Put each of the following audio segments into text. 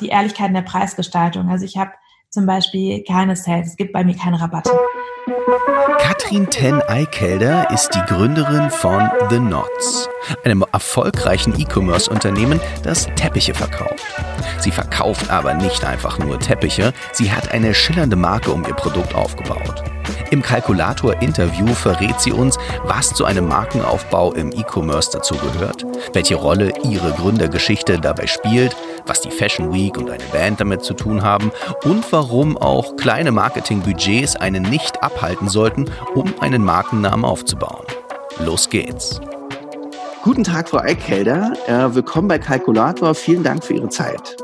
die Ehrlichkeit in der Preisgestaltung. Also ich habe zum Beispiel keine Sales, es gibt bei mir keine Rabatte. Katrin Ten Eikelder ist die Gründerin von The Knots, einem erfolgreichen E-Commerce-Unternehmen, das Teppiche verkauft. Sie verkauft aber nicht einfach nur Teppiche, sie hat eine schillernde Marke um ihr Produkt aufgebaut. Im Kalkulator-Interview verrät sie uns, was zu einem Markenaufbau im E-Commerce dazugehört, welche Rolle ihre Gründergeschichte dabei spielt, was die Fashion Week und eine Band damit zu tun haben und warum auch kleine Marketingbudgets einen nicht abhalten sollten, um einen Markennamen aufzubauen. Los geht's. Guten Tag, Frau Eickhelder. Äh, willkommen bei Kalkulator. Vielen Dank für Ihre Zeit.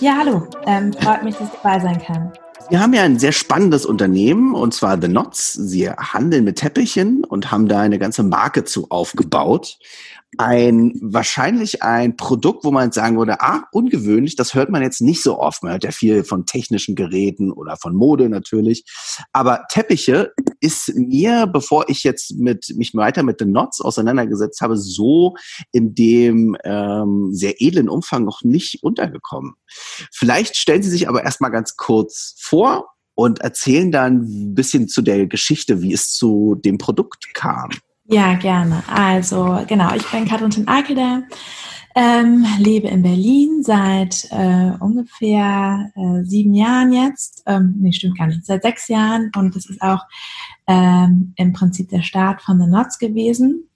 Ja, hallo. Ähm, freut mich, dass ich dabei sein kann. Wir haben ja ein sehr spannendes Unternehmen und zwar The Knots. Sie handeln mit Teppichen und haben da eine ganze Marke zu aufgebaut ein wahrscheinlich ein Produkt, wo man sagen würde, ah, ungewöhnlich, das hört man jetzt nicht so oft. Man hört ja viel von technischen Geräten oder von Mode natürlich. Aber Teppiche ist mir, bevor ich jetzt mit, mich weiter mit den Knots auseinandergesetzt habe, so in dem ähm, sehr edlen Umfang noch nicht untergekommen. Vielleicht stellen Sie sich aber erstmal ganz kurz vor und erzählen dann ein bisschen zu der Geschichte, wie es zu dem Produkt kam. Ja, gerne. Also genau, ich bin Katrin Ten ähm, lebe in Berlin seit äh, ungefähr äh, sieben Jahren jetzt. Ähm, nee, stimmt gar nicht, seit sechs Jahren. Und das ist auch ähm, im Prinzip der Start von The Knots gewesen.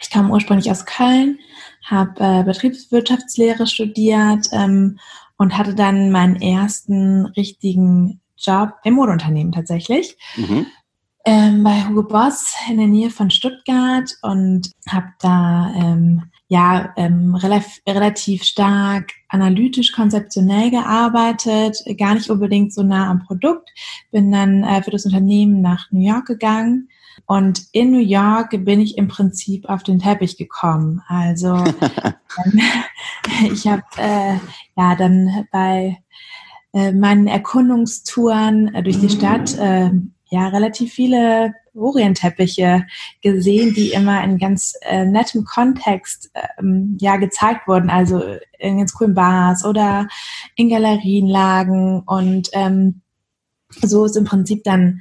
Ich kam ursprünglich aus Köln, habe äh, Betriebswirtschaftslehre studiert ähm, und hatte dann meinen ersten richtigen Job im Modeunternehmen tatsächlich. Mhm ähm, bei Hugo Boss in der Nähe von Stuttgart und habe da ähm, ja ähm, relativ, relativ stark analytisch konzeptionell gearbeitet, gar nicht unbedingt so nah am Produkt. Bin dann äh, für das Unternehmen nach New York gegangen und in New York bin ich im Prinzip auf den Teppich gekommen. Also ähm, ich habe äh, ja dann bei äh, meinen Erkundungstouren äh, durch die Stadt äh, ja relativ viele Orientteppiche gesehen, die immer in ganz äh, nettem Kontext ähm, ja gezeigt wurden, also in ganz coolen Bars oder in Galerien lagen und ähm, so ist im Prinzip dann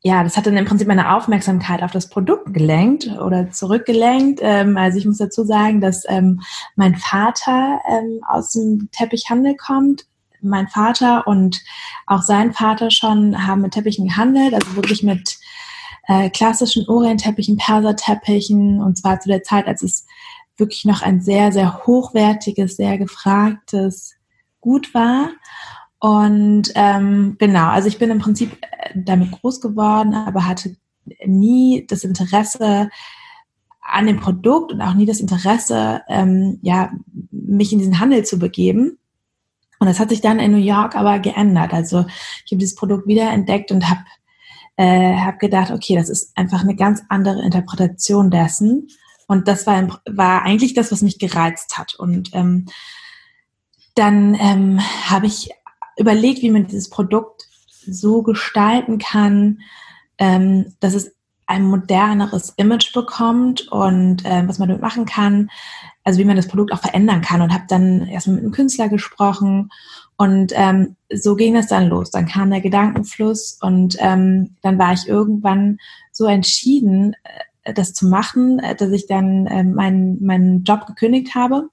ja, das hat dann im Prinzip meine Aufmerksamkeit auf das Produkt gelenkt oder zurückgelenkt. Ähm, also ich muss dazu sagen, dass ähm, mein Vater ähm, aus dem Teppichhandel kommt mein Vater und auch sein Vater schon haben mit Teppichen gehandelt, also wirklich mit äh, klassischen Orientteppichen, Perserteppichen und zwar zu der Zeit, als es wirklich noch ein sehr, sehr hochwertiges, sehr gefragtes Gut war. Und ähm, genau, also ich bin im Prinzip äh, damit groß geworden, aber hatte nie das Interesse an dem Produkt und auch nie das Interesse, ähm, ja, mich in diesen Handel zu begeben. Und das hat sich dann in New York aber geändert. Also ich habe dieses Produkt wieder entdeckt und habe äh, hab gedacht, okay, das ist einfach eine ganz andere Interpretation dessen. Und das war, war eigentlich das, was mich gereizt hat. Und ähm, dann ähm, habe ich überlegt, wie man dieses Produkt so gestalten kann, ähm, dass es ein moderneres Image bekommt und äh, was man damit machen kann, also wie man das Produkt auch verändern kann und habe dann erstmal mit einem Künstler gesprochen und ähm, so ging das dann los. Dann kam der Gedankenfluss und ähm, dann war ich irgendwann so entschieden, äh, das zu machen, äh, dass ich dann äh, meinen meinen Job gekündigt habe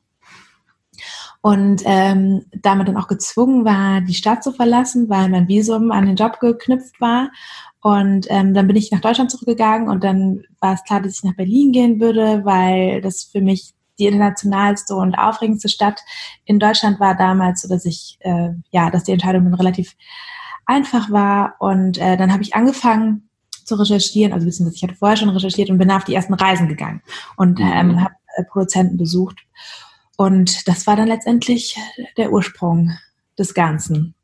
und ähm, damit dann auch gezwungen war, die Stadt zu verlassen, weil mein Visum an den Job geknüpft war. Und ähm, dann bin ich nach Deutschland zurückgegangen und dann war es klar, dass ich nach Berlin gehen würde, weil das für mich die internationalste und aufregendste Stadt in Deutschland war damals, so dass ich, äh, ja, dass die Entscheidung dann relativ einfach war. Und äh, dann habe ich angefangen zu recherchieren, also beziehungsweise ich hatte vorher schon recherchiert und bin auf die ersten Reisen gegangen und mhm. ähm, habe äh, Produzenten besucht. Und das war dann letztendlich der Ursprung des Ganzen.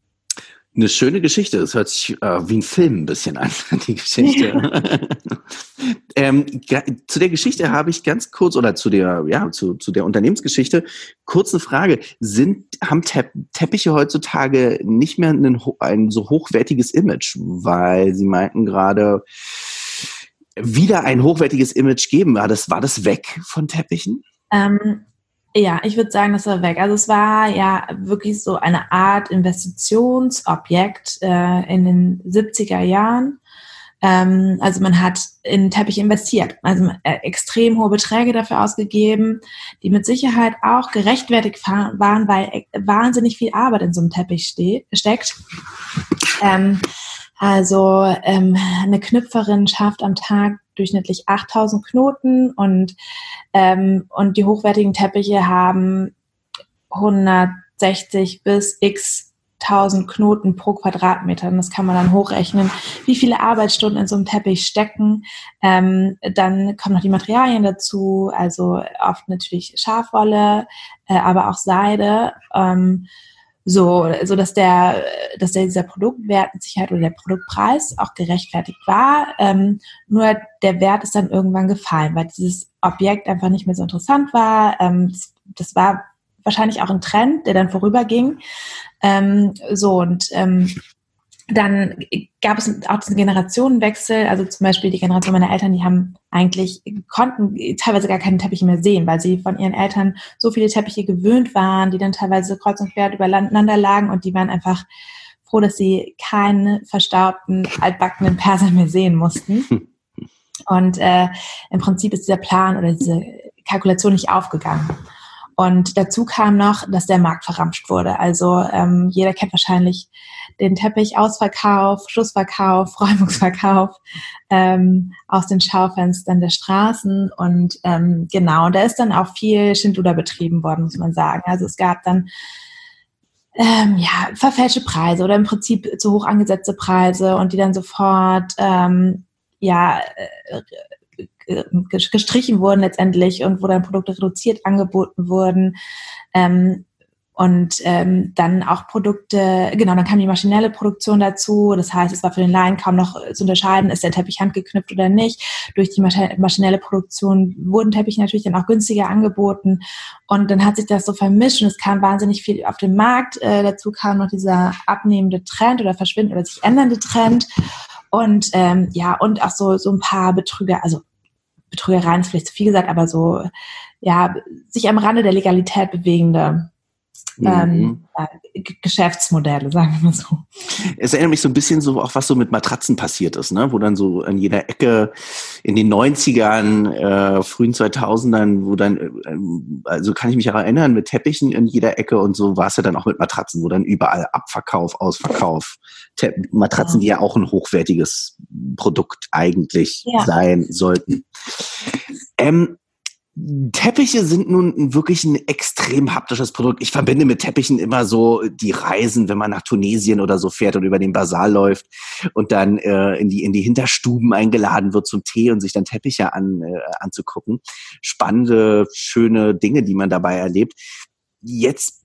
Eine schöne Geschichte. Es hört sich äh, wie ein Film ein bisschen an, die Geschichte. ähm, zu der Geschichte habe ich ganz kurz, oder zu der, ja, zu, zu der Unternehmensgeschichte, kurz eine Frage. Sind, haben Tepp Teppiche heutzutage nicht mehr ein, ein so hochwertiges Image? Weil Sie meinten gerade, wieder ein hochwertiges Image geben. War das, war das weg von Teppichen? Ähm, Ja, ich würde sagen, das war weg. Also es war ja wirklich so eine Art Investitionsobjekt äh, in den 70er Jahren. Ähm, also man hat in Teppich investiert, also äh, extrem hohe Beträge dafür ausgegeben, die mit Sicherheit auch gerechtfertigt waren, weil äh, wahnsinnig viel Arbeit in so einem Teppich ste steckt. Ähm, also ähm, eine Knüpferin schafft am Tag durchschnittlich 8000 Knoten und, ähm, und die hochwertigen Teppiche haben 160 bis x 1000 Knoten pro Quadratmeter. Und das kann man dann hochrechnen, wie viele Arbeitsstunden in so einem Teppich stecken. Ähm, dann kommen noch die Materialien dazu, also oft natürlich Schafwolle, äh, aber auch Seide. Ähm, so, so dass der, dass der, dieser Produktwert mit Sicherheit oder der Produktpreis auch gerechtfertigt war. Ähm, nur der Wert ist dann irgendwann gefallen, weil dieses Objekt einfach nicht mehr so interessant war. Ähm, das, das war wahrscheinlich auch ein Trend, der dann vorüberging. Ähm, so und ähm, dann gab es auch diesen Generationenwechsel, also zum Beispiel die Generation meiner Eltern, die haben eigentlich, konnten teilweise gar keine Teppiche mehr sehen, weil sie von ihren Eltern so viele Teppiche gewöhnt waren, die dann teilweise kreuz und quer übereinander lagen und die waren einfach froh, dass sie keinen verstaubten, altbackenen Perser mehr sehen mussten. Und äh, im Prinzip ist dieser Plan oder diese Kalkulation nicht aufgegangen. Und dazu kam noch, dass der Markt verramscht wurde. Also ähm, jeder kennt wahrscheinlich den Teppich Ausverkauf, Schlussverkauf, Räumungsverkauf ähm, aus den Schaufenstern der Straßen. Und ähm, genau, da ist dann auch viel Schindluder betrieben worden, muss man sagen. Also es gab dann ähm, ja, verfälschte Preise oder im Prinzip zu hoch angesetzte Preise und die dann sofort ähm, ja äh, gestrichen wurden letztendlich und wo dann Produkte reduziert angeboten wurden. Ähm, und ähm, dann auch Produkte, genau, dann kam die maschinelle Produktion dazu. Das heißt, es war für den Laien kaum noch zu unterscheiden, ist der Teppich handgeknüpft oder nicht. Durch die maschinelle Produktion wurden Teppiche natürlich dann auch günstiger angeboten. Und dann hat sich das so vermischt und es kam wahnsinnig viel auf den Markt. Äh, dazu kam noch dieser abnehmende Trend oder verschwindende oder sich ändernde Trend. Und ähm, ja, und auch so, so ein paar Betrüger, also Betrügereien ist vielleicht zu viel gesagt, aber so, ja, sich am Rande der Legalität bewegende ähm. Geschäftsmodelle, sagen wir mal so. Es erinnert mich so ein bisschen so auch, was so mit Matratzen passiert ist, ne? wo dann so an jeder Ecke in den 90ern, äh, frühen 2000ern, wo dann, äh, also kann ich mich auch erinnern, mit Teppichen in jeder Ecke und so war es ja dann auch mit Matratzen, wo dann überall Abverkauf, Ausverkauf, Te Matratzen, ja. die ja auch ein hochwertiges Produkt eigentlich ja. sein sollten. Ähm, Teppiche sind nun wirklich ein extrem haptisches Produkt. Ich verbinde mit Teppichen immer so die Reisen, wenn man nach Tunesien oder so fährt und über den Basar läuft und dann äh, in, die, in die Hinterstuben eingeladen wird zum Tee und sich dann Teppiche an, äh, anzugucken. Spannende, schöne Dinge, die man dabei erlebt. Jetzt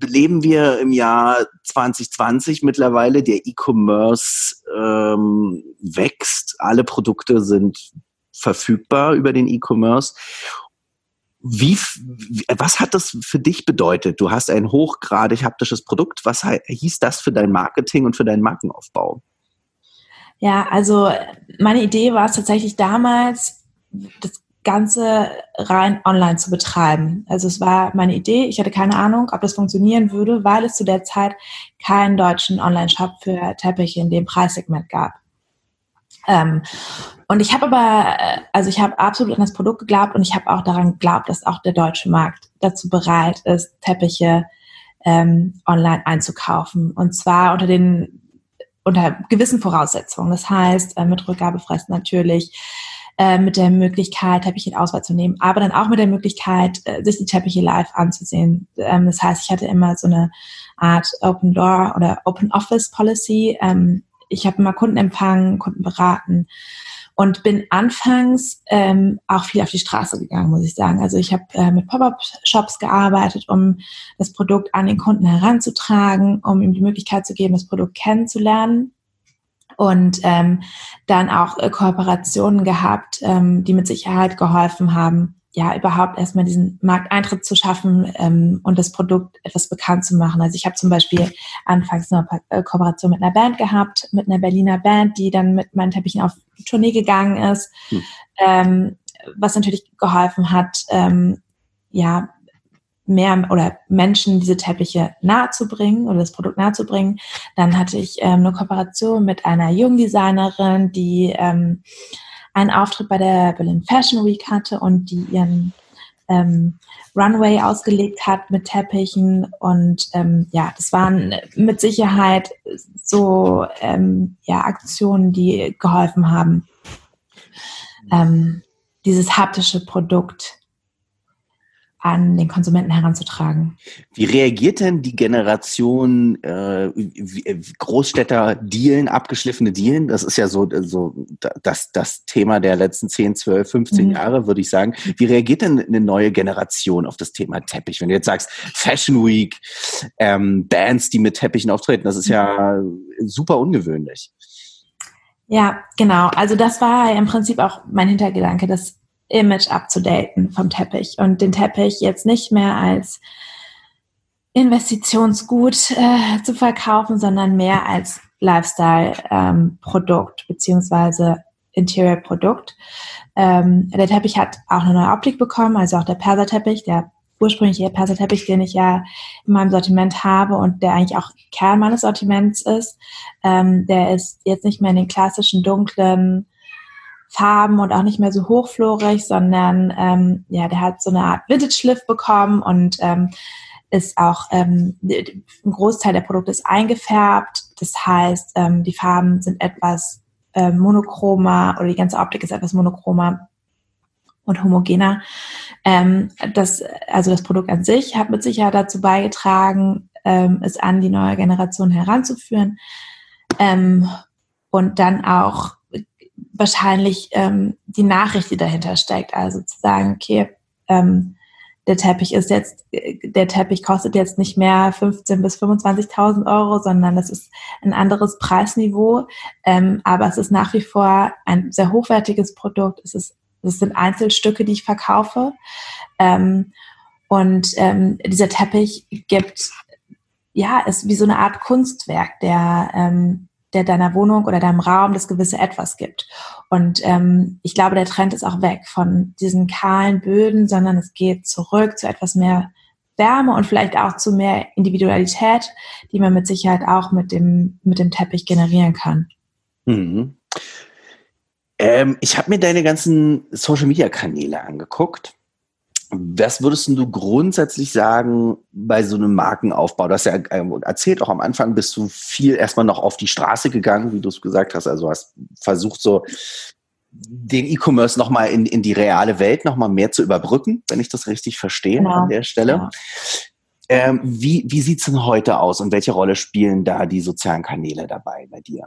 leben wir im Jahr 2020 mittlerweile. Der E-Commerce ähm, wächst. Alle Produkte sind verfügbar über den E-Commerce. Wie, was hat das für dich bedeutet? Du hast ein hochgradig haptisches Produkt. Was hieß das für dein Marketing und für deinen Markenaufbau? Ja, also meine Idee war es tatsächlich damals, das Ganze rein online zu betreiben. Also es war meine Idee. Ich hatte keine Ahnung, ob das funktionieren würde, weil es zu der Zeit keinen deutschen Online-Shop für Teppiche in dem Preissegment gab. Ähm, und ich habe aber, äh, also ich habe absolut an das Produkt geglaubt und ich habe auch daran geglaubt, dass auch der deutsche Markt dazu bereit ist, Teppiche ähm, online einzukaufen. Und zwar unter den unter gewissen Voraussetzungen. Das heißt, äh, mit Rückgabefrist natürlich, äh, mit der Möglichkeit, Teppiche in Auswahl zu nehmen, aber dann auch mit der Möglichkeit, äh, sich die Teppiche live anzusehen. Ähm, das heißt, ich hatte immer so eine Art Open Door oder Open Office Policy. Ähm, ich habe immer Kunden empfangen, Kunden beraten und bin anfangs ähm, auch viel auf die Straße gegangen, muss ich sagen. Also ich habe äh, mit Pop-up-Shops gearbeitet, um das Produkt an den Kunden heranzutragen, um ihm die Möglichkeit zu geben, das Produkt kennenzulernen. Und ähm, dann auch äh, Kooperationen gehabt, ähm, die mit Sicherheit geholfen haben, ja, überhaupt erstmal diesen Markteintritt zu schaffen ähm, und das Produkt etwas bekannt zu machen. Also ich habe zum Beispiel anfangs eine äh, Kooperation mit einer Band gehabt, mit einer Berliner Band, die dann mit meinen Teppichen auf Tournee gegangen ist, hm. ähm, was natürlich geholfen hat, ähm, ja, mehr oder Menschen diese Teppiche nahezubringen oder das Produkt nahezubringen. Dann hatte ich ähm, eine Kooperation mit einer Jungdesignerin, die ähm, einen Auftritt bei der Berlin Fashion Week hatte und die ihren ähm, Runway ausgelegt hat mit Teppichen. Und ähm, ja, das waren mit Sicherheit so ähm, ja, Aktionen, die geholfen haben, ähm, dieses haptische Produkt an den Konsumenten heranzutragen. Wie reagiert denn die Generation äh, Großstädter Dealen, abgeschliffene Dealen? Das ist ja so, so das, das Thema der letzten 10, 12, 15 mhm. Jahre, würde ich sagen. Wie reagiert denn eine neue Generation auf das Thema Teppich? Wenn du jetzt sagst, Fashion Week, ähm, Bands, die mit Teppichen auftreten, das ist ja super ungewöhnlich. Ja, genau. Also das war im Prinzip auch mein Hintergedanke, dass Image abzudaten vom Teppich und den Teppich jetzt nicht mehr als Investitionsgut äh, zu verkaufen, sondern mehr als Lifestyle-Produkt ähm, beziehungsweise Interior-Produkt. Ähm, der Teppich hat auch eine neue Optik bekommen, also auch der Perserteppich, der ursprüngliche Perserteppich, den ich ja in meinem Sortiment habe und der eigentlich auch Kern meines Sortiments ist. Ähm, der ist jetzt nicht mehr in den klassischen dunklen Farben und auch nicht mehr so hochflorig, sondern ähm, ja, der hat so eine Art Vintage-Schliff bekommen und ähm, ist auch ähm, ein Großteil der Produkte ist eingefärbt. Das heißt, ähm, die Farben sind etwas äh, monochromer oder die ganze Optik ist etwas monochromer und homogener. Ähm, das, also das Produkt an sich hat mit Sicherheit dazu beigetragen, ähm, es an die neue Generation heranzuführen ähm, und dann auch wahrscheinlich ähm, die Nachricht, die dahinter steckt. Also zu sagen, okay, ähm, der Teppich ist jetzt, der Teppich kostet jetzt nicht mehr 15.000 bis 25.000 Euro, sondern das ist ein anderes Preisniveau. Ähm, aber es ist nach wie vor ein sehr hochwertiges Produkt. Es ist, es sind Einzelstücke, die ich verkaufe. Ähm, und ähm, dieser Teppich gibt, ja, ist wie so eine Art Kunstwerk, der, ähm, der deiner Wohnung oder deinem Raum das gewisse Etwas gibt. Und ähm, ich glaube, der Trend ist auch weg von diesen kahlen Böden, sondern es geht zurück zu etwas mehr Wärme und vielleicht auch zu mehr Individualität, die man mit Sicherheit auch mit dem, mit dem Teppich generieren kann. Mhm. Ähm, ich habe mir deine ganzen Social-Media-Kanäle angeguckt. Was würdest du grundsätzlich sagen bei so einem Markenaufbau? Du hast ja erzählt, auch am Anfang bist du viel erstmal noch auf die Straße gegangen, wie du es gesagt hast. Also hast versucht, so den E-Commerce nochmal in, in die reale Welt nochmal mehr zu überbrücken, wenn ich das richtig verstehe genau. an der Stelle. Ja. Ähm, wie wie sieht es denn heute aus und welche Rolle spielen da die sozialen Kanäle dabei bei dir?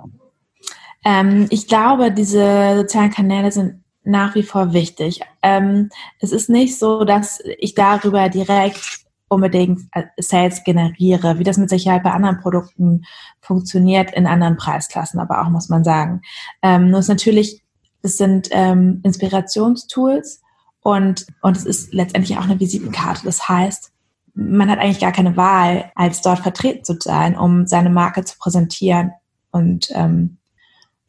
Ähm, ich glaube, diese sozialen Kanäle sind nach wie vor wichtig. Ähm, es ist nicht so, dass ich darüber direkt unbedingt äh, Sales generiere, wie das mit Sicherheit bei anderen Produkten funktioniert, in anderen Preisklassen, aber auch muss man sagen. Ähm, nur ist natürlich, es sind ähm, Inspirationstools und, und es ist letztendlich auch eine Visitenkarte. Das heißt, man hat eigentlich gar keine Wahl, als dort vertreten zu sein, um seine Marke zu präsentieren und, ähm,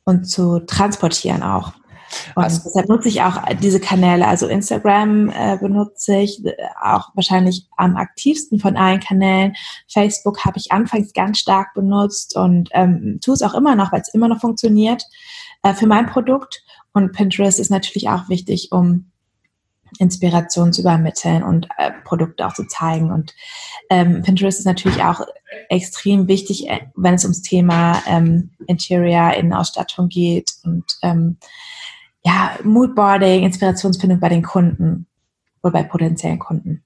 und zu transportieren auch. Und also, deshalb nutze ich auch diese Kanäle. Also Instagram äh, benutze ich äh, auch wahrscheinlich am aktivsten von allen Kanälen. Facebook habe ich anfangs ganz stark benutzt und ähm, tue es auch immer noch, weil es immer noch funktioniert äh, für mein Produkt. Und Pinterest ist natürlich auch wichtig, um Inspiration zu übermitteln und äh, Produkte auch zu zeigen. Und ähm, Pinterest ist natürlich auch extrem wichtig, äh, wenn es ums Thema ähm, Interior, Innenausstattung geht und ähm, ja, Moodboarding, Inspirationsfindung bei den Kunden oder bei potenziellen Kunden.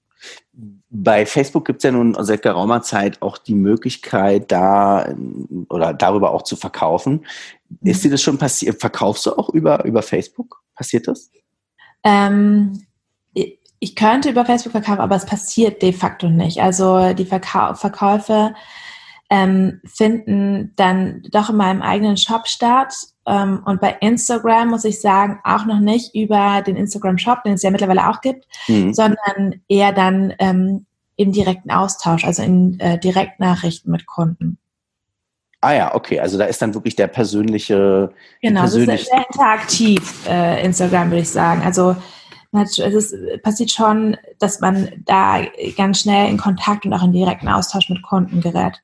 Bei Facebook gibt es ja nun seit geraumer Zeit auch die Möglichkeit, da oder darüber auch zu verkaufen. Mhm. Ist dir das schon passiert? Verkaufst du auch über, über Facebook? Passiert das? Ähm, ich könnte über Facebook verkaufen, aber es passiert de facto nicht. Also die Verkau Verkäufe ähm, finden dann doch in meinem eigenen Shop statt. Ähm, und bei Instagram muss ich sagen, auch noch nicht über den Instagram-Shop, den es ja mittlerweile auch gibt, mhm. sondern eher dann ähm, im direkten Austausch, also in äh, Direktnachrichten mit Kunden. Ah ja, okay, also da ist dann wirklich der persönliche. Genau, persönliche das ist sehr interaktiv, äh, Instagram, würde ich sagen. Also es ist, passiert schon, dass man da ganz schnell in Kontakt und auch in direkten Austausch mit Kunden gerät.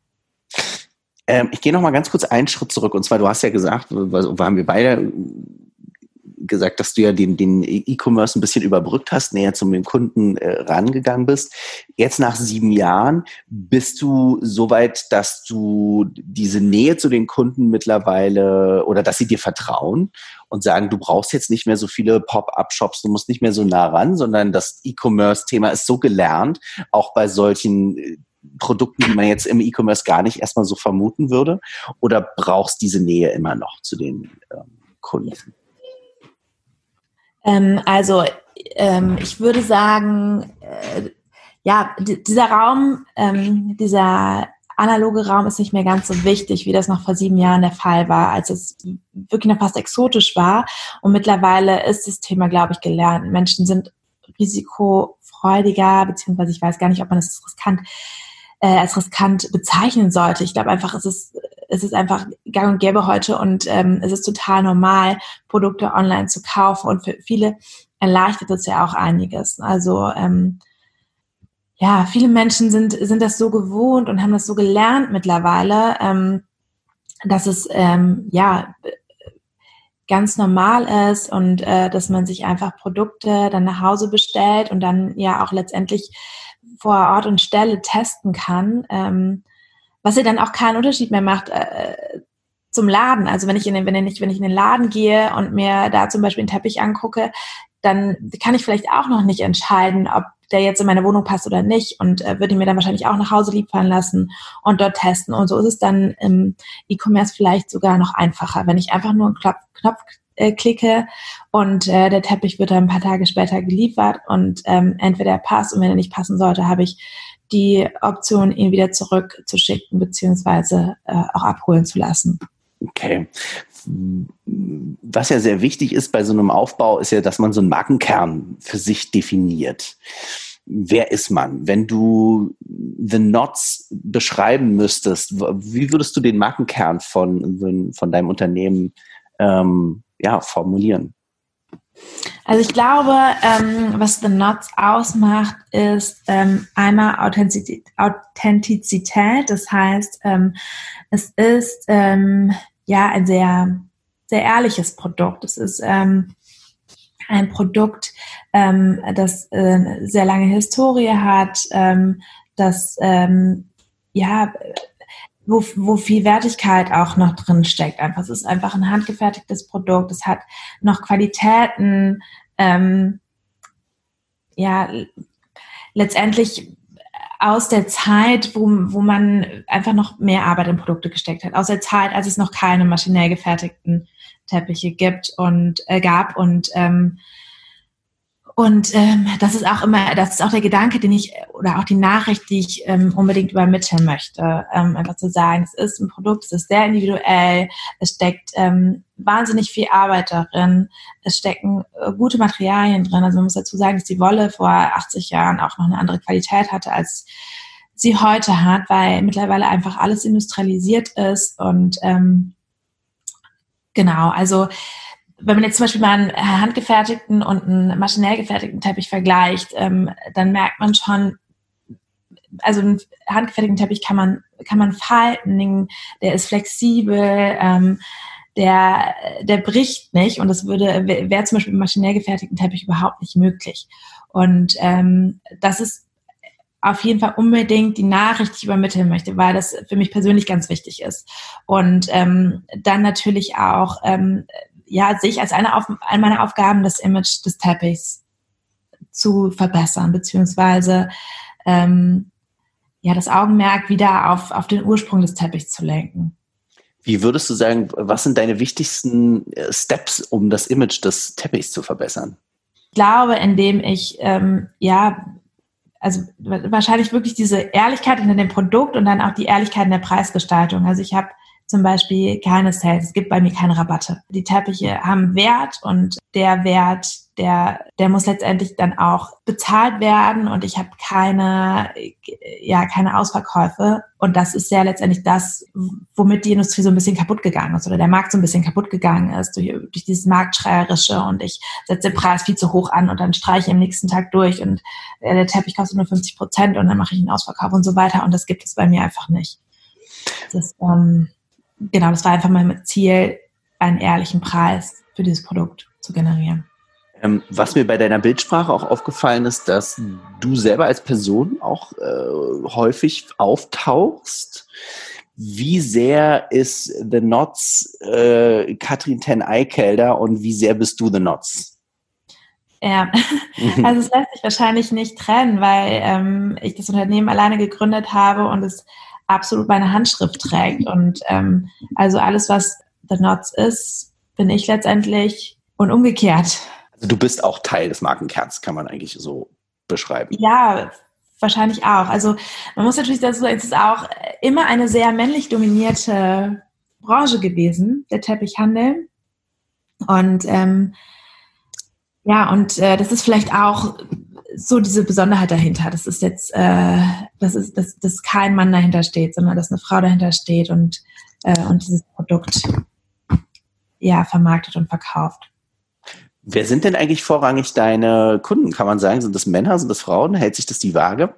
Ähm, ich gehe noch mal ganz kurz einen Schritt zurück. Und zwar, du hast ja gesagt, haben wir beide gesagt, dass du ja den, den E-Commerce ein bisschen überbrückt hast, näher zum Kunden äh, rangegangen bist. Jetzt nach sieben Jahren bist du so weit, dass du diese Nähe zu den Kunden mittlerweile oder dass sie dir vertrauen und sagen, du brauchst jetzt nicht mehr so viele Pop-up-Shops, du musst nicht mehr so nah ran, sondern das E-Commerce-Thema ist so gelernt, auch bei solchen äh, Produkten, die man jetzt im E-Commerce gar nicht erstmal so vermuten würde? Oder brauchst diese Nähe immer noch zu den ähm, Kunden? Ähm, also ähm, ich würde sagen, äh, ja, dieser Raum, ähm, dieser analoge Raum ist nicht mehr ganz so wichtig, wie das noch vor sieben Jahren der Fall war, als es wirklich noch fast exotisch war. Und mittlerweile ist das Thema, glaube ich, gelernt. Menschen sind risikofreudiger, beziehungsweise ich weiß gar nicht, ob man das riskant äh, als riskant bezeichnen sollte. Ich glaube einfach, es ist, es ist einfach gang und gäbe heute und ähm, es ist total normal, Produkte online zu kaufen und für viele erleichtert es ja auch einiges. Also ähm, ja, viele Menschen sind, sind das so gewohnt und haben das so gelernt mittlerweile, ähm, dass es ähm, ja ganz normal ist und äh, dass man sich einfach Produkte dann nach Hause bestellt und dann ja auch letztendlich vor Ort und Stelle testen kann, ähm, was ja dann auch keinen Unterschied mehr macht äh, zum Laden. Also wenn ich in den, wenn ich, wenn ich in den Laden gehe und mir da zum Beispiel einen Teppich angucke, dann kann ich vielleicht auch noch nicht entscheiden, ob der jetzt in meine Wohnung passt oder nicht und äh, würde mir dann wahrscheinlich auch nach Hause liefern lassen und dort testen. Und so ist es dann im E-Commerce vielleicht sogar noch einfacher, wenn ich einfach nur einen Knopf, Knopf äh, klicke und äh, der Teppich wird dann ein paar Tage später geliefert und ähm, entweder er passt und wenn er nicht passen sollte, habe ich die Option, ihn wieder zurückzuschicken beziehungsweise äh, auch abholen zu lassen. Okay. Was ja sehr wichtig ist bei so einem Aufbau, ist ja, dass man so einen Markenkern für sich definiert. Wer ist man? Wenn du The Knots beschreiben müsstest, wie würdest du den Markenkern von, von deinem Unternehmen ähm, ja, formulieren? Also ich glaube, ähm, was The Knots ausmacht, ist ähm, einmal Authentizität, Authentizität. Das heißt, ähm, es ist ähm, ja ein sehr, sehr ehrliches Produkt. Es ist ähm, ein Produkt, ähm, das äh, sehr lange Historie hat, das ja wo, wo viel Wertigkeit auch noch drin steckt. Einfach, es ist einfach ein handgefertigtes Produkt. Es hat noch Qualitäten. Ähm, ja, letztendlich aus der Zeit, wo, wo man einfach noch mehr Arbeit in Produkte gesteckt hat. Aus der Zeit, als es noch keine maschinell gefertigten Teppiche gibt und äh, gab und ähm, und ähm, das ist auch immer, das ist auch der Gedanke, den ich oder auch die Nachricht, die ich ähm, unbedingt übermitteln möchte. Ähm, einfach zu sagen, es ist ein Produkt, es ist sehr individuell, es steckt ähm, wahnsinnig viel Arbeit darin, es stecken äh, gute Materialien drin. Also man muss dazu sagen, dass die Wolle vor 80 Jahren auch noch eine andere Qualität hatte als sie heute hat, weil mittlerweile einfach alles industrialisiert ist und ähm, genau, also wenn man jetzt zum Beispiel mal einen handgefertigten und einen maschinell gefertigten Teppich vergleicht, ähm, dann merkt man schon, also einen handgefertigten Teppich kann man, kann man falten, der ist flexibel, ähm, der, der bricht nicht und das würde, wäre zum Beispiel im maschinell gefertigten Teppich überhaupt nicht möglich. Und ähm, das ist auf jeden Fall unbedingt die Nachricht, die ich übermitteln möchte, weil das für mich persönlich ganz wichtig ist. Und ähm, dann natürlich auch ähm, ja, sehe ich als eine, Auf eine meiner Aufgaben, das Image des Teppichs zu verbessern, beziehungsweise ähm, ja, das Augenmerk wieder auf, auf den Ursprung des Teppichs zu lenken. Wie würdest du sagen, was sind deine wichtigsten äh, Steps, um das Image des Teppichs zu verbessern? Ich glaube, indem ich ähm, ja also wahrscheinlich wirklich diese Ehrlichkeit in dem Produkt und dann auch die Ehrlichkeit in der Preisgestaltung. Also ich habe zum Beispiel keine Sales. Es gibt bei mir keine Rabatte. Die Teppiche haben Wert und der Wert der, der muss letztendlich dann auch bezahlt werden und ich habe keine, ja, keine Ausverkäufe. Und das ist ja letztendlich das, womit die Industrie so ein bisschen kaputt gegangen ist oder der Markt so ein bisschen kaputt gegangen ist durch, durch dieses Marktschreierische und ich setze den Preis viel zu hoch an und dann streiche ich am nächsten Tag durch und äh, der Teppich kostet nur 50 Prozent und dann mache ich einen Ausverkauf und so weiter und das gibt es bei mir einfach nicht. Das, ähm, genau, das war einfach mein Ziel, einen ehrlichen Preis für dieses Produkt zu generieren. Ähm, was mir bei deiner Bildsprache auch aufgefallen ist, dass du selber als Person auch äh, häufig auftauchst. Wie sehr ist The Knots äh, Katrin Ten Eikelder und wie sehr bist du The Knots? Ja, also es lässt sich wahrscheinlich nicht trennen, weil ähm, ich das Unternehmen alleine gegründet habe und es absolut meine Handschrift trägt. Und ähm, also alles, was The Knots ist, bin ich letztendlich und umgekehrt. Also du bist auch Teil des Markenkerns, kann man eigentlich so beschreiben. Ja, wahrscheinlich auch. Also man muss natürlich dazu sagen, es ist auch immer eine sehr männlich dominierte Branche gewesen, der Teppichhandel. Und ähm, ja, und äh, das ist vielleicht auch so diese Besonderheit dahinter. Das ist jetzt, äh, das ist, dass, dass kein Mann dahinter steht, sondern dass eine Frau dahinter steht und, äh, und dieses Produkt ja vermarktet und verkauft. Wer sind denn eigentlich vorrangig deine Kunden? Kann man sagen, sind das Männer, sind das Frauen? Hält sich das die Waage?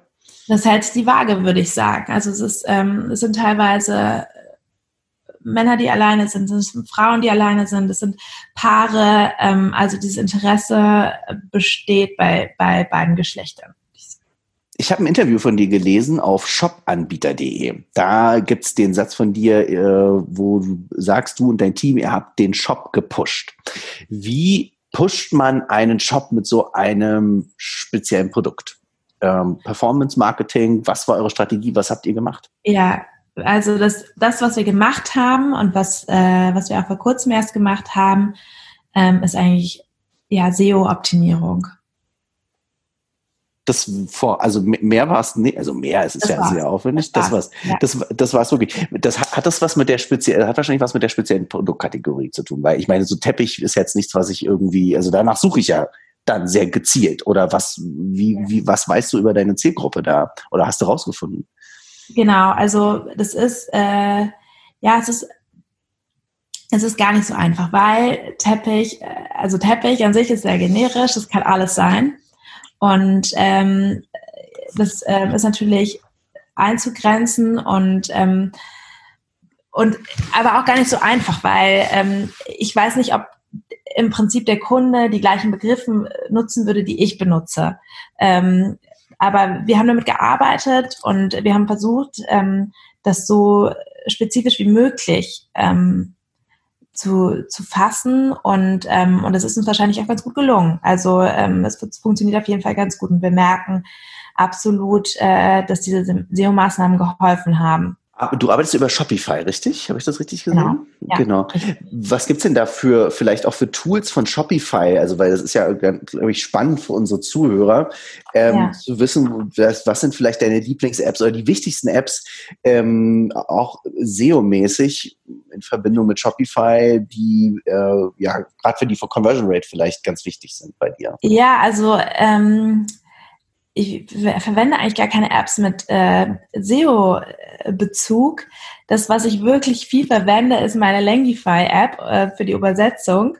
Das hält sich die Waage, würde ich sagen. Also es, ist, ähm, es sind teilweise Männer, die alleine sind, es sind Frauen, die alleine sind, es sind Paare. Ähm, also dieses Interesse besteht bei, bei beiden Geschlechtern. Ich habe ein Interview von dir gelesen auf shopanbieter.de. Da gibt's den Satz von dir, äh, wo du sagst, du und dein Team, ihr habt den Shop gepusht. Wie pusht man einen Shop mit so einem speziellen Produkt? Ähm, Performance Marketing, was war eure Strategie? Was habt ihr gemacht? Ja, also das, das was wir gemacht haben und was, äh, was wir auch vor kurzem erst gemacht haben, ähm, ist eigentlich ja SEO-Optimierung das vor, also mehr war es nicht, also mehr ist es das ja war's. sehr aufwendig. Das, war's. Das, ja. das, das war es wirklich. Das hat das was mit der speziellen, hat wahrscheinlich was mit der speziellen Produktkategorie zu tun, weil ich meine, so Teppich ist jetzt nichts, was ich irgendwie, also danach suche ich ja dann sehr gezielt. Oder was, wie, wie, was weißt du über deine Zielgruppe da? Oder hast du rausgefunden? Genau, also das ist, äh, ja, es ist es ist gar nicht so einfach, weil Teppich, äh, also Teppich an sich ist sehr generisch, es kann alles sein. Und ähm, das äh, ist natürlich einzugrenzen und ähm, und aber auch gar nicht so einfach, weil ähm, ich weiß nicht, ob im Prinzip der Kunde die gleichen Begriffe nutzen würde, die ich benutze. Ähm, aber wir haben damit gearbeitet und wir haben versucht, ähm, das so spezifisch wie möglich ähm, zu, zu fassen und, ähm, und das ist uns wahrscheinlich auch ganz gut gelungen. Also ähm, es, funktioniert auf jeden Fall ganz gut und wir merken absolut, äh, dass diese SEO-Maßnahmen geholfen haben. Du arbeitest über Shopify, richtig? Habe ich das richtig gesehen? Genau. Ja, genau. Was gibt's denn da für, vielleicht auch für Tools von Shopify? Also, weil das ist ja, glaube ich, spannend für unsere Zuhörer, ähm, ja. zu wissen, was, was, sind vielleicht deine Lieblings-Apps oder die wichtigsten Apps, ähm, auch SEO-mäßig in Verbindung mit Shopify, die äh, ja gerade für die Conversion Rate vielleicht ganz wichtig sind bei dir. Ja, also ähm, ich verwende eigentlich gar keine Apps mit äh, SEO-Bezug. Das, was ich wirklich viel verwende, ist meine Langify-App äh, für die Übersetzung.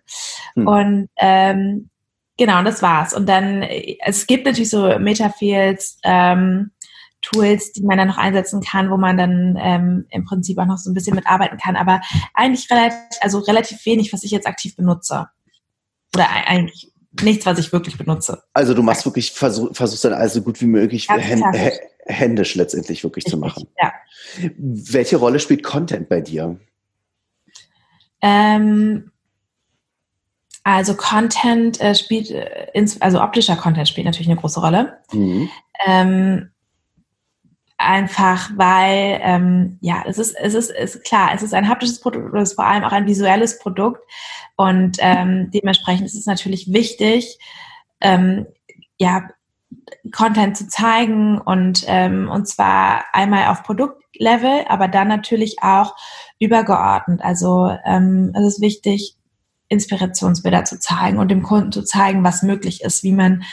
Hm. Und ähm, genau, das war's. Und dann, es gibt natürlich so Metafields, ähm, Tools, die man dann noch einsetzen kann, wo man dann ähm, im Prinzip auch noch so ein bisschen mitarbeiten kann. Aber eigentlich relativ, also relativ wenig, was ich jetzt aktiv benutze. Oder eigentlich nichts, was ich wirklich benutze. Also du machst wirklich, versuch, versuchst dann also gut wie möglich händisch letztendlich wirklich zu machen. Ja. Welche Rolle spielt Content bei dir? Ähm, also Content äh, spielt, äh, also optischer Content spielt natürlich eine große Rolle. Mhm. Ähm, einfach weil ähm, ja es ist es ist, ist klar es ist ein haptisches Produkt es ist vor allem auch ein visuelles Produkt. Und ähm, dementsprechend ist es natürlich wichtig ähm, ja Content zu zeigen und ähm, und zwar einmal auf Produktlevel aber dann natürlich auch übergeordnet. Also ähm, es ist wichtig Inspirationsbilder zu zeigen und dem Kunden zu zeigen, was möglich ist, wie man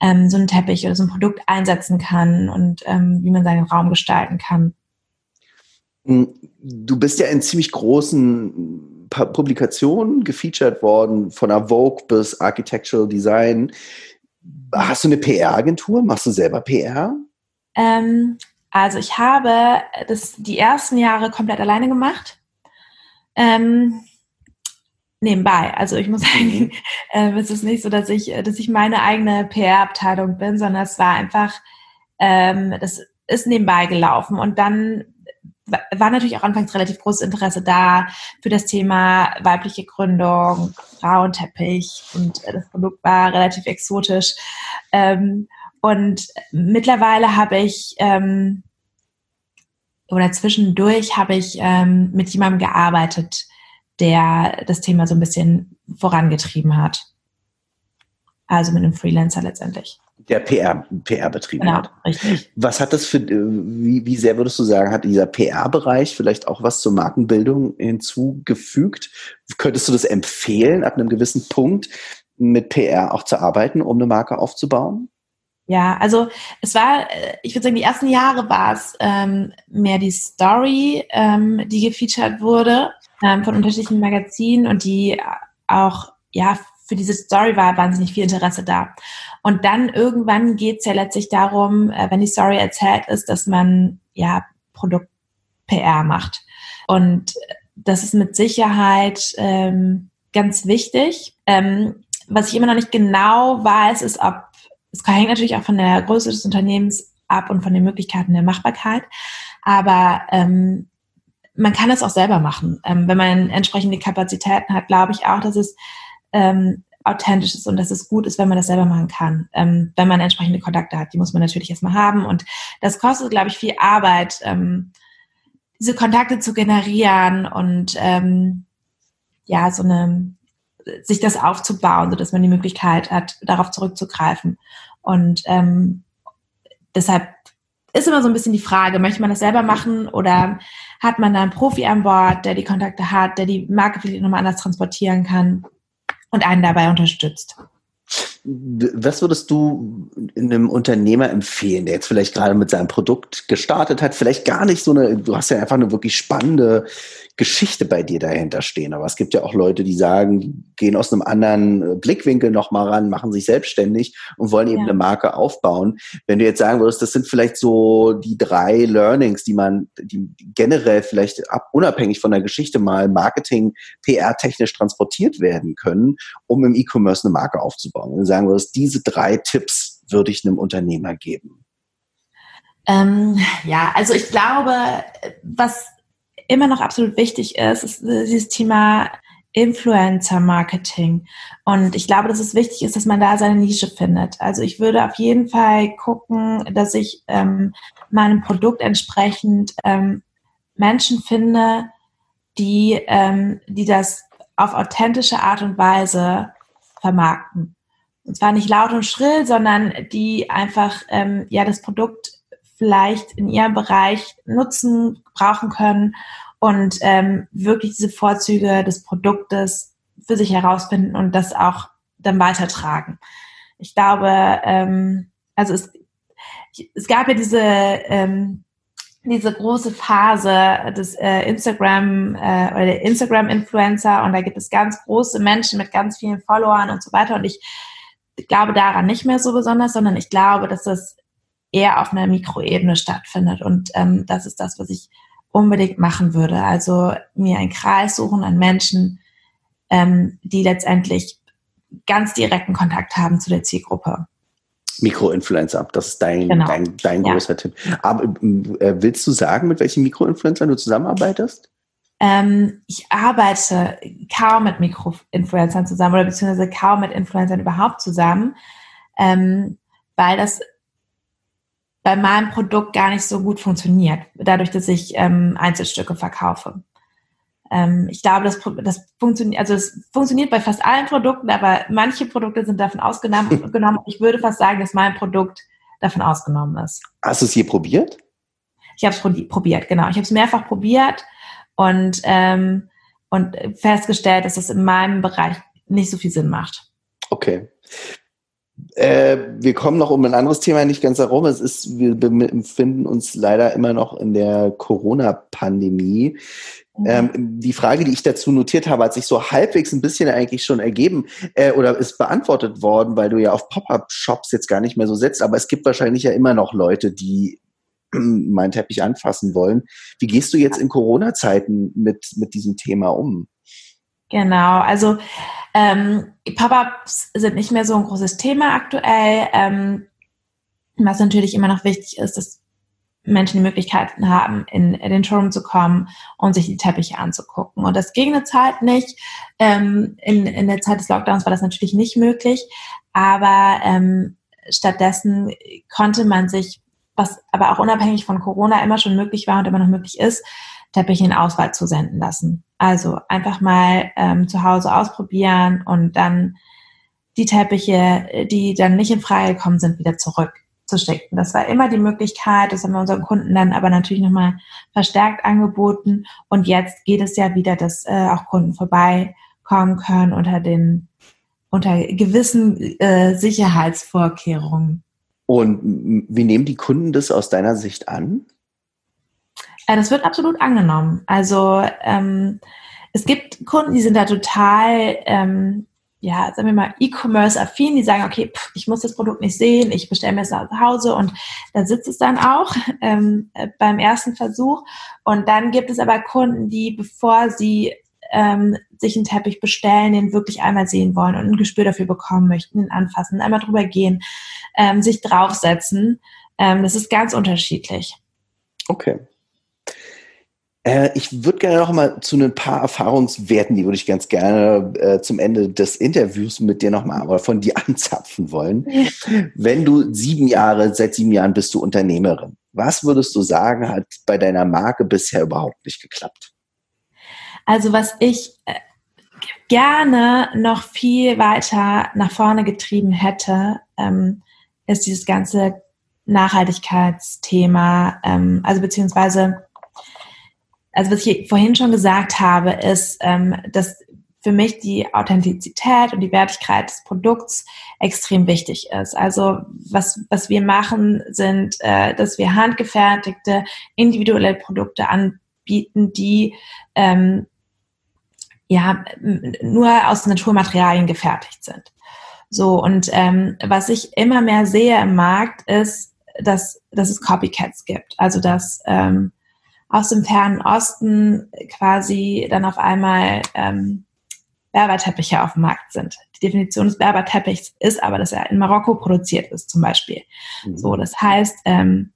ähm, so einen Teppich oder so ein Produkt einsetzen kann und ähm, wie man seinen Raum gestalten kann. Hm, du bist ja in ziemlich großen Publikationen gefeatured worden, von der Vogue bis Architectural Design. Hast du eine PR-Agentur? Machst du selber PR? Ähm, also ich habe das die ersten Jahre komplett alleine gemacht. Ähm, nebenbei. Also ich muss sagen, mhm. äh, es ist nicht so, dass ich, dass ich meine eigene PR-Abteilung bin, sondern es war einfach, ähm, das ist nebenbei gelaufen. Und dann war natürlich auch anfangs relativ großes Interesse da für das Thema weibliche Gründung, Frauenteppich und das Produkt war relativ exotisch. Ähm, und mittlerweile habe ich ähm, oder zwischendurch habe ich ähm, mit jemandem gearbeitet, der das Thema so ein bisschen vorangetrieben hat. Also mit einem Freelancer letztendlich. Der PR, PR betrieben genau, hat. Richtig. Was hat das für, wie, wie sehr würdest du sagen, hat dieser PR-Bereich vielleicht auch was zur Markenbildung hinzugefügt? Könntest du das empfehlen, ab einem gewissen Punkt mit PR auch zu arbeiten, um eine Marke aufzubauen? Ja, also es war, äh, ich würde sagen, die ersten Jahre war es ähm, mehr die Story, ähm, die gefeatured wurde ähm, von unterschiedlichen Magazinen und die auch, ja, für diese Story war wahnsinnig viel Interesse da. Und dann irgendwann geht es ja letztlich darum, äh, wenn die Story erzählt ist, dass man ja Produkt-PR macht. Und das ist mit Sicherheit ähm, ganz wichtig. Ähm, was ich immer noch nicht genau weiß, ist, ob es hängt natürlich auch von der Größe des Unternehmens ab und von den Möglichkeiten der Machbarkeit. Aber ähm, man kann es auch selber machen. Ähm, wenn man entsprechende Kapazitäten hat, glaube ich auch, dass es ähm, authentisch ist und dass es gut ist, wenn man das selber machen kann. Ähm, wenn man entsprechende Kontakte hat, die muss man natürlich erstmal haben. Und das kostet, glaube ich, viel Arbeit, ähm, diese Kontakte zu generieren und ähm, ja, so eine sich das aufzubauen, sodass man die Möglichkeit hat, darauf zurückzugreifen. Und ähm, deshalb ist immer so ein bisschen die Frage, möchte man das selber machen oder hat man da einen Profi an Bord, der die Kontakte hat, der die Marke vielleicht nochmal anders transportieren kann und einen dabei unterstützt? Was würdest du einem Unternehmer empfehlen, der jetzt vielleicht gerade mit seinem Produkt gestartet hat, vielleicht gar nicht so eine, du hast ja einfach eine wirklich spannende Geschichte bei dir dahinter stehen. Aber es gibt ja auch Leute, die sagen, die gehen aus einem anderen äh, Blickwinkel nochmal ran, machen sich selbstständig und wollen eben ja. eine Marke aufbauen. Wenn du jetzt sagen würdest, das sind vielleicht so die drei Learnings, die man, die generell vielleicht ab, unabhängig von der Geschichte mal Marketing, PR-technisch transportiert werden können, um im E-Commerce eine Marke aufzubauen. Sagen würdest, diese drei Tipps würde ich einem Unternehmer geben. Ähm, ja, also ich glaube, was immer noch absolut wichtig ist, ist dieses Thema Influencer-Marketing. Und ich glaube, dass es wichtig ist, dass man da seine Nische findet. Also ich würde auf jeden Fall gucken, dass ich ähm, meinem Produkt entsprechend ähm, Menschen finde, die, ähm, die das auf authentische Art und Weise vermarkten. Und zwar nicht laut und schrill, sondern die einfach ähm, ja das Produkt vielleicht in ihrem Bereich nutzen, brauchen können und ähm, wirklich diese Vorzüge des Produktes für sich herausfinden und das auch dann weitertragen. Ich glaube, ähm, also es, es gab ja diese, ähm, diese große Phase des äh, Instagram äh, oder der Instagram-Influencer und da gibt es ganz große Menschen mit ganz vielen Followern und so weiter und ich glaube daran nicht mehr so besonders, sondern ich glaube, dass das eher auf einer Mikroebene stattfindet. Und ähm, das ist das, was ich unbedingt machen würde. Also mir einen Kreis suchen an Menschen, ähm, die letztendlich ganz direkten Kontakt haben zu der Zielgruppe. Mikroinfluencer, das ist dein, genau. dein, dein ja. großer Tipp. Aber äh, willst du sagen, mit welchen Mikroinfluencern du zusammenarbeitest? Ähm, ich arbeite kaum mit Mikroinfluencern zusammen oder beziehungsweise kaum mit Influencern überhaupt zusammen, ähm, weil das bei meinem Produkt gar nicht so gut funktioniert, dadurch, dass ich ähm, Einzelstücke verkaufe. Ähm, ich glaube, das, das funktioniert, also es funktioniert bei fast allen Produkten, aber manche Produkte sind davon ausgenommen. genommen. Ich würde fast sagen, dass mein Produkt davon ausgenommen ist. Hast du es hier probiert? Ich habe es probiert, genau. Ich habe es mehrfach probiert und ähm, und festgestellt, dass es in meinem Bereich nicht so viel Sinn macht. Okay. Äh, wir kommen noch um ein anderes Thema nicht ganz herum. Es ist, wir befinden uns leider immer noch in der Corona-Pandemie. Mhm. Ähm, die Frage, die ich dazu notiert habe, hat sich so halbwegs ein bisschen eigentlich schon ergeben äh, oder ist beantwortet worden, weil du ja auf Pop-up-Shops jetzt gar nicht mehr so setzt. Aber es gibt wahrscheinlich ja immer noch Leute, die meinen Teppich anfassen wollen. Wie gehst du jetzt in Corona-Zeiten mit, mit diesem Thema um? Genau, also ähm, Pop-ups sind nicht mehr so ein großes Thema aktuell. Ähm, was natürlich immer noch wichtig ist, dass Menschen die Möglichkeiten haben, in, in, den Showroom zu kommen und sich die Teppiche anzugucken. Und das ging eine Zeit nicht. Ähm, in, in der Zeit des Lockdowns war das natürlich nicht möglich. Aber ähm, stattdessen konnte man sich, was aber auch unabhängig von Corona immer schon möglich war und immer noch möglich ist, Teppiche in Auswahl zu senden lassen. Also einfach mal ähm, zu Hause ausprobieren und dann die Teppiche, die dann nicht in Frage gekommen sind, wieder zurückzuschicken. Das war immer die Möglichkeit, das haben wir unseren Kunden dann aber natürlich nochmal verstärkt angeboten. Und jetzt geht es ja wieder, dass äh, auch Kunden vorbeikommen können unter den unter gewissen äh, Sicherheitsvorkehrungen. Und wie nehmen die Kunden das aus deiner Sicht an? Äh, das wird absolut angenommen. Also ähm, es gibt Kunden, die sind da total, ähm, ja, sagen wir mal, E-Commerce-affin, die sagen, okay, pff, ich muss das Produkt nicht sehen, ich bestelle mir es nach Hause und da sitzt es dann auch ähm, äh, beim ersten Versuch. Und dann gibt es aber Kunden, die, bevor sie ähm, sich einen Teppich bestellen, den wirklich einmal sehen wollen und ein Gespür dafür bekommen möchten, ihn anfassen, einmal drüber gehen, ähm, sich draufsetzen. Ähm, das ist ganz unterschiedlich. Okay. Äh, ich würde gerne noch mal zu ein paar Erfahrungswerten, die würde ich ganz gerne äh, zum Ende des Interviews mit dir noch mal aber von dir anzapfen wollen. Wenn du sieben Jahre, seit sieben Jahren bist du Unternehmerin. Was würdest du sagen, hat bei deiner Marke bisher überhaupt nicht geklappt? Also was ich äh, gerne noch viel weiter nach vorne getrieben hätte, ähm, ist dieses ganze Nachhaltigkeitsthema, ähm, also beziehungsweise also was ich vorhin schon gesagt habe, ist, ähm, dass für mich die Authentizität und die Wertigkeit des Produkts extrem wichtig ist. Also was, was wir machen, sind, äh, dass wir handgefertigte, individuelle Produkte anbieten, die ähm, ja nur aus Naturmaterialien gefertigt sind. So, und ähm, was ich immer mehr sehe im Markt ist, dass, dass es Copycats gibt. Also dass ähm, aus dem fernen Osten quasi dann auf einmal ähm, Berberteppiche auf dem Markt sind. Die Definition des Berberteppichs ist aber, dass er in Marokko produziert ist, zum Beispiel. Mhm. So, das heißt, ähm,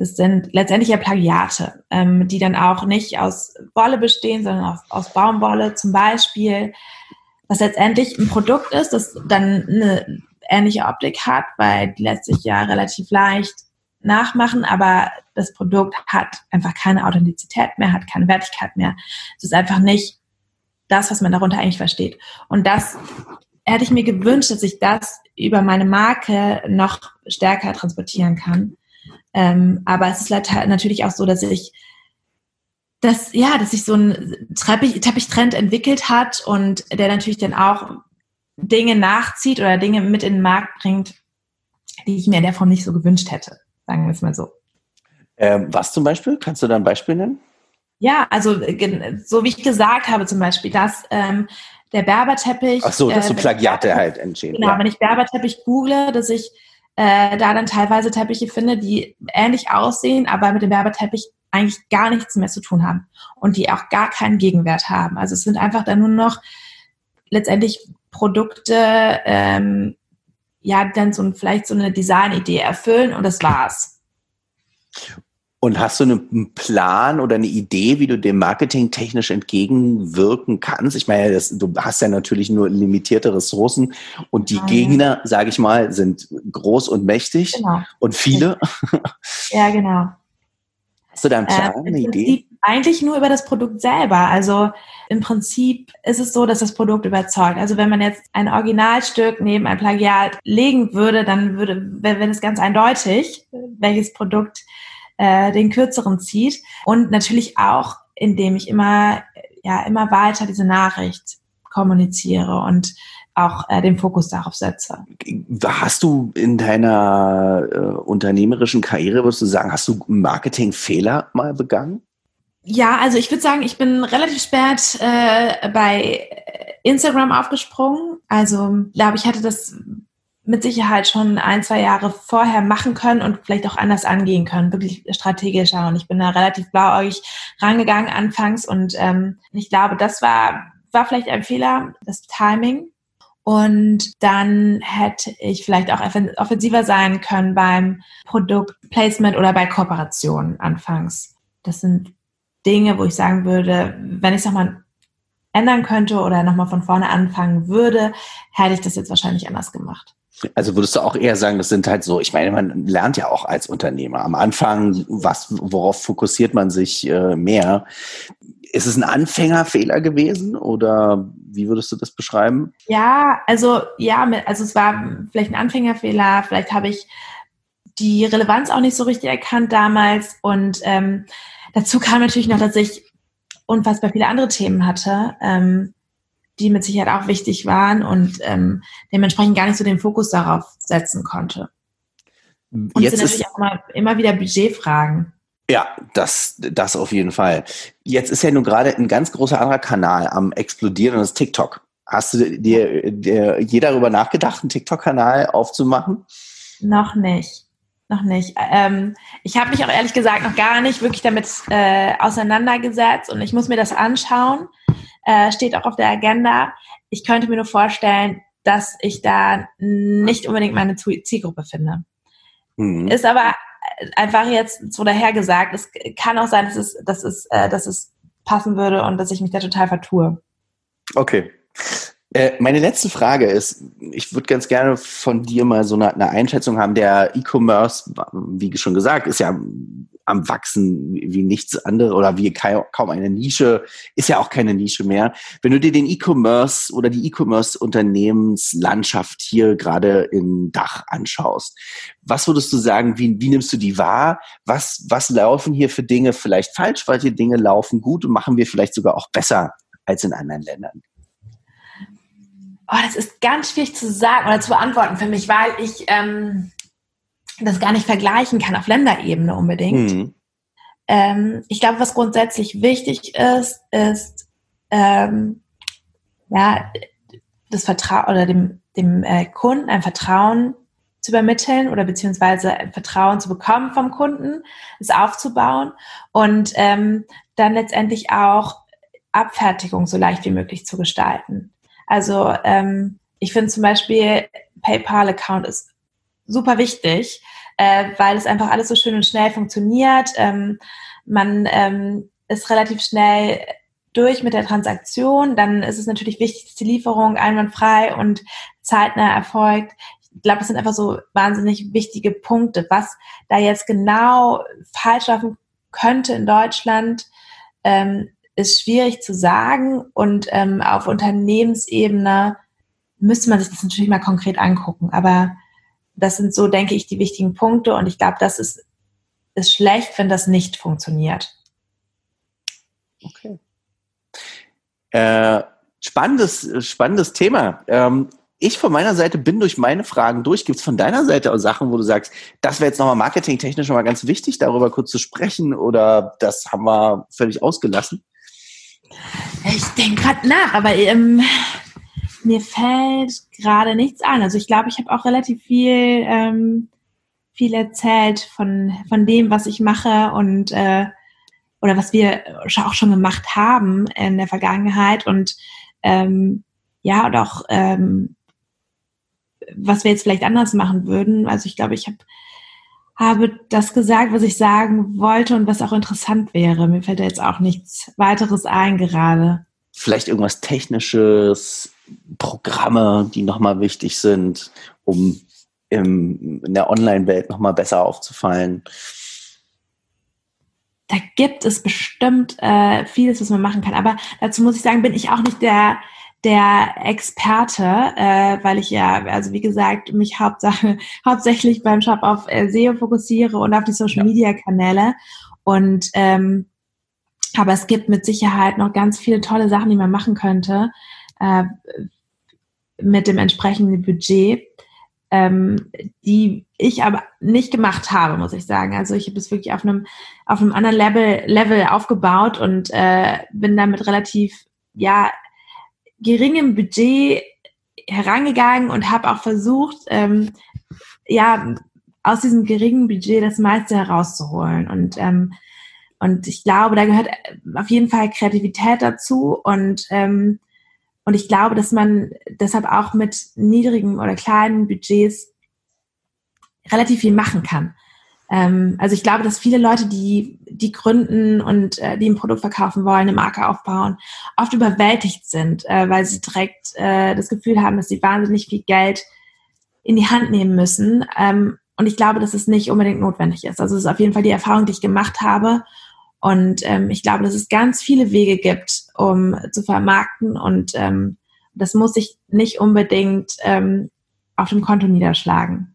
das sind letztendlich ja Plagiate, ähm, die dann auch nicht aus Wolle bestehen, sondern aus, aus Baumwolle zum Beispiel, was letztendlich ein Produkt ist, das dann eine ähnliche Optik hat, weil die lässt sich ja relativ leicht nachmachen, aber das Produkt hat einfach keine Authentizität mehr, hat keine Wertigkeit mehr. Es ist einfach nicht das, was man darunter eigentlich versteht. Und das hätte ich mir gewünscht, dass ich das über meine Marke noch stärker transportieren kann. Ähm, aber es ist natürlich auch so, dass ich dass, ja, dass sich so ein Teppich, Teppichtrend entwickelt hat und der natürlich dann auch Dinge nachzieht oder Dinge mit in den Markt bringt, die ich mir in der Form nicht so gewünscht hätte. Sagen wir es mal so. Ähm, was zum Beispiel? Kannst du da ein Beispiel nennen? Ja, also so wie ich gesagt habe zum Beispiel, dass ähm, der Berberteppich. Ach so, dass so äh, Plagiate äh, halt entstehen. Genau, ja. wenn ich Berberteppich google, dass ich äh, da dann teilweise Teppiche finde, die ähnlich aussehen, aber mit dem Berberteppich eigentlich gar nichts mehr zu tun haben und die auch gar keinen Gegenwert haben. Also es sind einfach dann nur noch letztendlich Produkte, ähm, ja, dann so vielleicht so eine Designidee erfüllen und das war's. Und hast du einen Plan oder eine Idee, wie du dem Marketing technisch entgegenwirken kannst? Ich meine, das, du hast ja natürlich nur limitierte Ressourcen und die ja, Gegner, sage ich mal, sind groß und mächtig genau. und viele. Ja, genau. Hast du da einen äh, Plan, äh, eine Idee? Eigentlich nur über das Produkt selber. Also im Prinzip ist es so, dass das Produkt überzeugt. Also wenn man jetzt ein Originalstück neben ein Plagiat legen würde, dann würde, wäre es ganz eindeutig, welches Produkt äh, den kürzeren zieht. Und natürlich auch, indem ich immer ja immer weiter diese Nachricht kommuniziere und auch äh, den Fokus darauf setze. Hast du in deiner äh, unternehmerischen Karriere, würdest du sagen, hast du Marketingfehler mal begangen? Ja, also ich würde sagen, ich bin relativ spät äh, bei Instagram aufgesprungen. Also glaube ich, hatte das mit Sicherheit schon ein, zwei Jahre vorher machen können und vielleicht auch anders angehen können, wirklich strategischer. Und ich bin da relativ blauäugig rangegangen anfangs und ähm, ich glaube, das war, war vielleicht ein Fehler, das Timing. Und dann hätte ich vielleicht auch offensiver sein können beim Produktplacement oder bei Kooperationen anfangs. Das sind Dinge, wo ich sagen würde, wenn ich es nochmal ändern könnte oder nochmal von vorne anfangen würde, hätte ich das jetzt wahrscheinlich anders gemacht. Also würdest du auch eher sagen, das sind halt so, ich meine, man lernt ja auch als Unternehmer. Am Anfang, was, worauf fokussiert man sich äh, mehr? Ist es ein Anfängerfehler gewesen oder wie würdest du das beschreiben? Ja, also ja, also es war vielleicht ein Anfängerfehler, vielleicht habe ich die Relevanz auch nicht so richtig erkannt damals und ähm, dazu kam natürlich noch, dass ich unfassbar viele andere Themen hatte. Ähm, die mit Sicherheit auch wichtig waren und ähm, dementsprechend gar nicht so den Fokus darauf setzen konnte. Und Jetzt sind natürlich auch immer, immer wieder Budgetfragen. Ja, das, das auf jeden Fall. Jetzt ist ja nun gerade ein ganz großer anderer Kanal am explodieren und das TikTok. Hast du dir, dir je darüber nachgedacht, einen TikTok-Kanal aufzumachen? Noch nicht. Noch nicht. Ähm, ich habe mich auch ehrlich gesagt noch gar nicht wirklich damit äh, auseinandergesetzt und ich muss mir das anschauen äh, steht auch auf der Agenda. Ich könnte mir nur vorstellen, dass ich da nicht unbedingt meine Zielgruppe finde. Mhm. Ist aber einfach jetzt so dahergesagt. Es kann auch sein, dass es, dass es, äh, dass es passen würde und dass ich mich da total vertue. Okay. Äh, meine letzte Frage ist, ich würde ganz gerne von dir mal so eine, eine Einschätzung haben. Der E-Commerce, wie schon gesagt, ist ja am Wachsen wie nichts anderes oder wie kaum eine Nische, ist ja auch keine Nische mehr. Wenn du dir den E-Commerce oder die E-Commerce-Unternehmenslandschaft hier gerade im Dach anschaust, was würdest du sagen, wie, wie nimmst du die wahr? Was, was laufen hier für Dinge vielleicht falsch, weil hier Dinge laufen gut und machen wir vielleicht sogar auch besser als in anderen Ländern? Oh, das ist ganz schwierig zu sagen oder zu beantworten für mich, weil ich ähm, das gar nicht vergleichen kann auf Länderebene unbedingt. Mhm. Ähm, ich glaube, was grundsätzlich wichtig ist, ist ähm, ja das Vertrauen oder dem, dem äh, Kunden ein Vertrauen zu übermitteln oder beziehungsweise ein Vertrauen zu bekommen vom Kunden, es aufzubauen und ähm, dann letztendlich auch Abfertigung so leicht wie möglich zu gestalten. Also ähm, ich finde zum Beispiel PayPal-Account ist super wichtig, äh, weil es einfach alles so schön und schnell funktioniert. Ähm, man ähm, ist relativ schnell durch mit der Transaktion. Dann ist es natürlich wichtig, dass die Lieferung einwandfrei und zeitnah erfolgt. Ich glaube, das sind einfach so wahnsinnig wichtige Punkte. Was da jetzt genau falsch laufen könnte in Deutschland, ähm, ist schwierig zu sagen. Und ähm, auf Unternehmensebene müsste man sich das natürlich mal konkret angucken. Aber das sind so, denke ich, die wichtigen Punkte und ich glaube, das ist, ist schlecht, wenn das nicht funktioniert. Okay. Äh, spannendes, spannendes Thema. Ähm, ich von meiner Seite bin durch meine Fragen durch. Gibt es von deiner Seite auch Sachen, wo du sagst, das wäre jetzt nochmal marketingtechnisch nochmal ganz wichtig, darüber kurz zu sprechen oder das haben wir völlig ausgelassen? Ich denke gerade nach, aber ähm, mir fällt gerade nichts an. Also ich glaube, ich habe auch relativ viel, ähm, viel erzählt von, von dem, was ich mache und äh, oder was wir auch schon gemacht haben in der Vergangenheit und ähm, ja, und auch ähm, was wir jetzt vielleicht anders machen würden. Also ich glaube, ich habe habe das gesagt, was ich sagen wollte und was auch interessant wäre. Mir fällt da jetzt auch nichts weiteres ein gerade. Vielleicht irgendwas Technisches, Programme, die nochmal wichtig sind, um im, in der Online-Welt nochmal besser aufzufallen? Da gibt es bestimmt äh, vieles, was man machen kann. Aber dazu muss ich sagen, bin ich auch nicht der, der Experte, äh, weil ich ja, also wie gesagt, mich Hauptsache, hauptsächlich beim Shop auf äh, SEO fokussiere und auf die Social Media Kanäle. Und ähm, Aber es gibt mit Sicherheit noch ganz viele tolle Sachen, die man machen könnte äh, mit dem entsprechenden Budget, ähm, die ich aber nicht gemacht habe, muss ich sagen. Also ich habe es wirklich auf einem auf einem anderen Level Level aufgebaut und äh, bin damit relativ ja geringem Budget herangegangen und habe auch versucht, ähm, ja aus diesem geringen Budget das meiste herauszuholen und ähm, und ich glaube, da gehört auf jeden Fall Kreativität dazu und ähm, und ich glaube, dass man deshalb auch mit niedrigen oder kleinen Budgets relativ viel machen kann. Ähm, also ich glaube, dass viele Leute, die, die gründen und äh, die ein Produkt verkaufen wollen, eine Marke aufbauen, oft überwältigt sind, äh, weil sie direkt äh, das Gefühl haben, dass sie wahnsinnig viel Geld in die Hand nehmen müssen. Ähm, und ich glaube, dass es nicht unbedingt notwendig ist. Also es ist auf jeden Fall die Erfahrung, die ich gemacht habe. Und ähm, ich glaube, dass es ganz viele Wege gibt, um zu vermarkten. Und ähm, das muss sich nicht unbedingt ähm, auf dem Konto niederschlagen.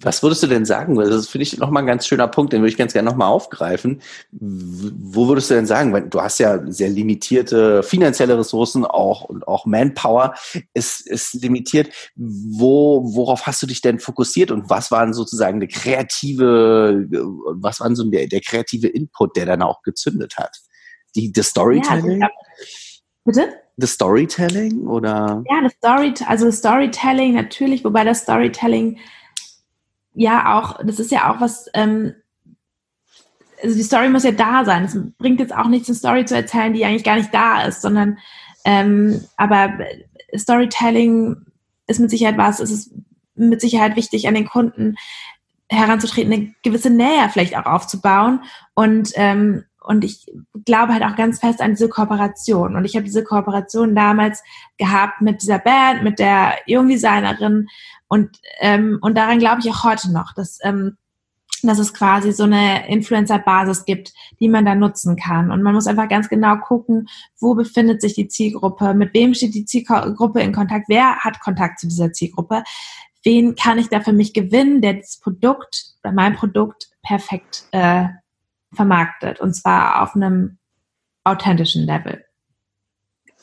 Was würdest du denn sagen? Das finde ich nochmal ein ganz schöner Punkt, den würde ich ganz gerne nochmal aufgreifen. Wo würdest du denn sagen, weil du hast ja sehr limitierte finanzielle Ressourcen auch und auch Manpower ist, ist limitiert. Wo, worauf hast du dich denn fokussiert und was waren sozusagen der kreative, was waren so der, der kreative Input, der dann auch gezündet hat? Die, das Storytelling? Ja, bitte? Das Storytelling oder? Ja, das Story, also Storytelling natürlich, wobei das Storytelling ja auch, das ist ja auch was, ähm, also die Story muss ja da sein. Es bringt jetzt auch nichts, eine Story zu erzählen, die eigentlich gar nicht da ist, sondern ähm, aber Storytelling ist mit Sicherheit was, es ist mit Sicherheit wichtig, an den Kunden heranzutreten, eine gewisse Nähe vielleicht auch aufzubauen und ähm, und ich glaube halt auch ganz fest an diese Kooperation. Und ich habe diese Kooperation damals gehabt mit dieser Band, mit der Jungdesignerin und, ähm, und daran glaube ich auch heute noch, dass, ähm, dass es quasi so eine Influencer-Basis gibt, die man da nutzen kann. Und man muss einfach ganz genau gucken, wo befindet sich die Zielgruppe, mit wem steht die Zielgruppe in Kontakt, wer hat Kontakt zu dieser Zielgruppe, wen kann ich da für mich gewinnen, der das Produkt, mein Produkt perfekt äh, vermarktet. Und zwar auf einem authentischen Level.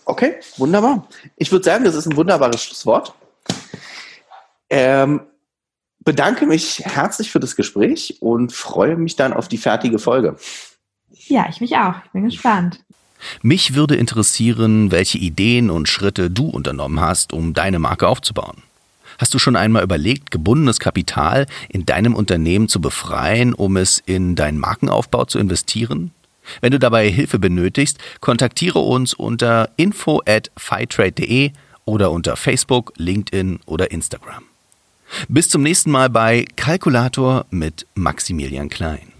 Okay, wunderbar. Ich würde sagen, das ist ein wunderbares Schlusswort. Ähm, bedanke mich herzlich für das Gespräch und freue mich dann auf die fertige Folge. Ja, ich mich auch. Ich bin gespannt. Mich würde interessieren, welche Ideen und Schritte du unternommen hast, um deine Marke aufzubauen. Hast du schon einmal überlegt, gebundenes Kapital in deinem Unternehmen zu befreien, um es in deinen Markenaufbau zu investieren? Wenn du dabei Hilfe benötigst, kontaktiere uns unter info at fitrade.de oder unter Facebook, LinkedIn oder Instagram. Bis zum nächsten Mal bei Kalkulator mit Maximilian Klein.